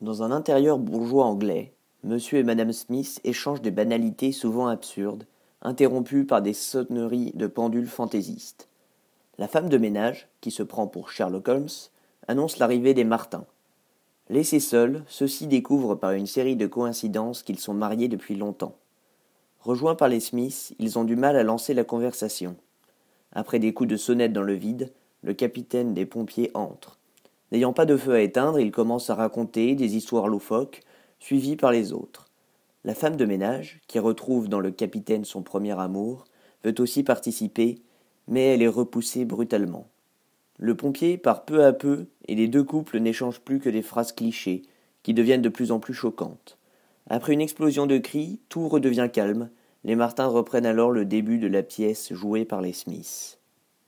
Dans un intérieur bourgeois anglais, monsieur et madame Smith échangent des banalités souvent absurdes, interrompues par des sonneries de pendules fantaisistes. La femme de ménage, qui se prend pour Sherlock Holmes, annonce l'arrivée des Martins. Laissés seuls, ceux-ci découvrent par une série de coïncidences qu'ils sont mariés depuis longtemps. Rejoints par les Smiths, ils ont du mal à lancer la conversation. Après des coups de sonnette dans le vide, le capitaine des pompiers entre. N'ayant pas de feu à éteindre, il commence à raconter des histoires loufoques, suivies par les autres. La femme de ménage, qui retrouve dans le capitaine son premier amour, veut aussi participer, mais elle est repoussée brutalement. Le pompier part peu à peu, et les deux couples n'échangent plus que des phrases clichés, qui deviennent de plus en plus choquantes. Après une explosion de cris, tout redevient calme, les Martins reprennent alors le début de la pièce jouée par les Smiths.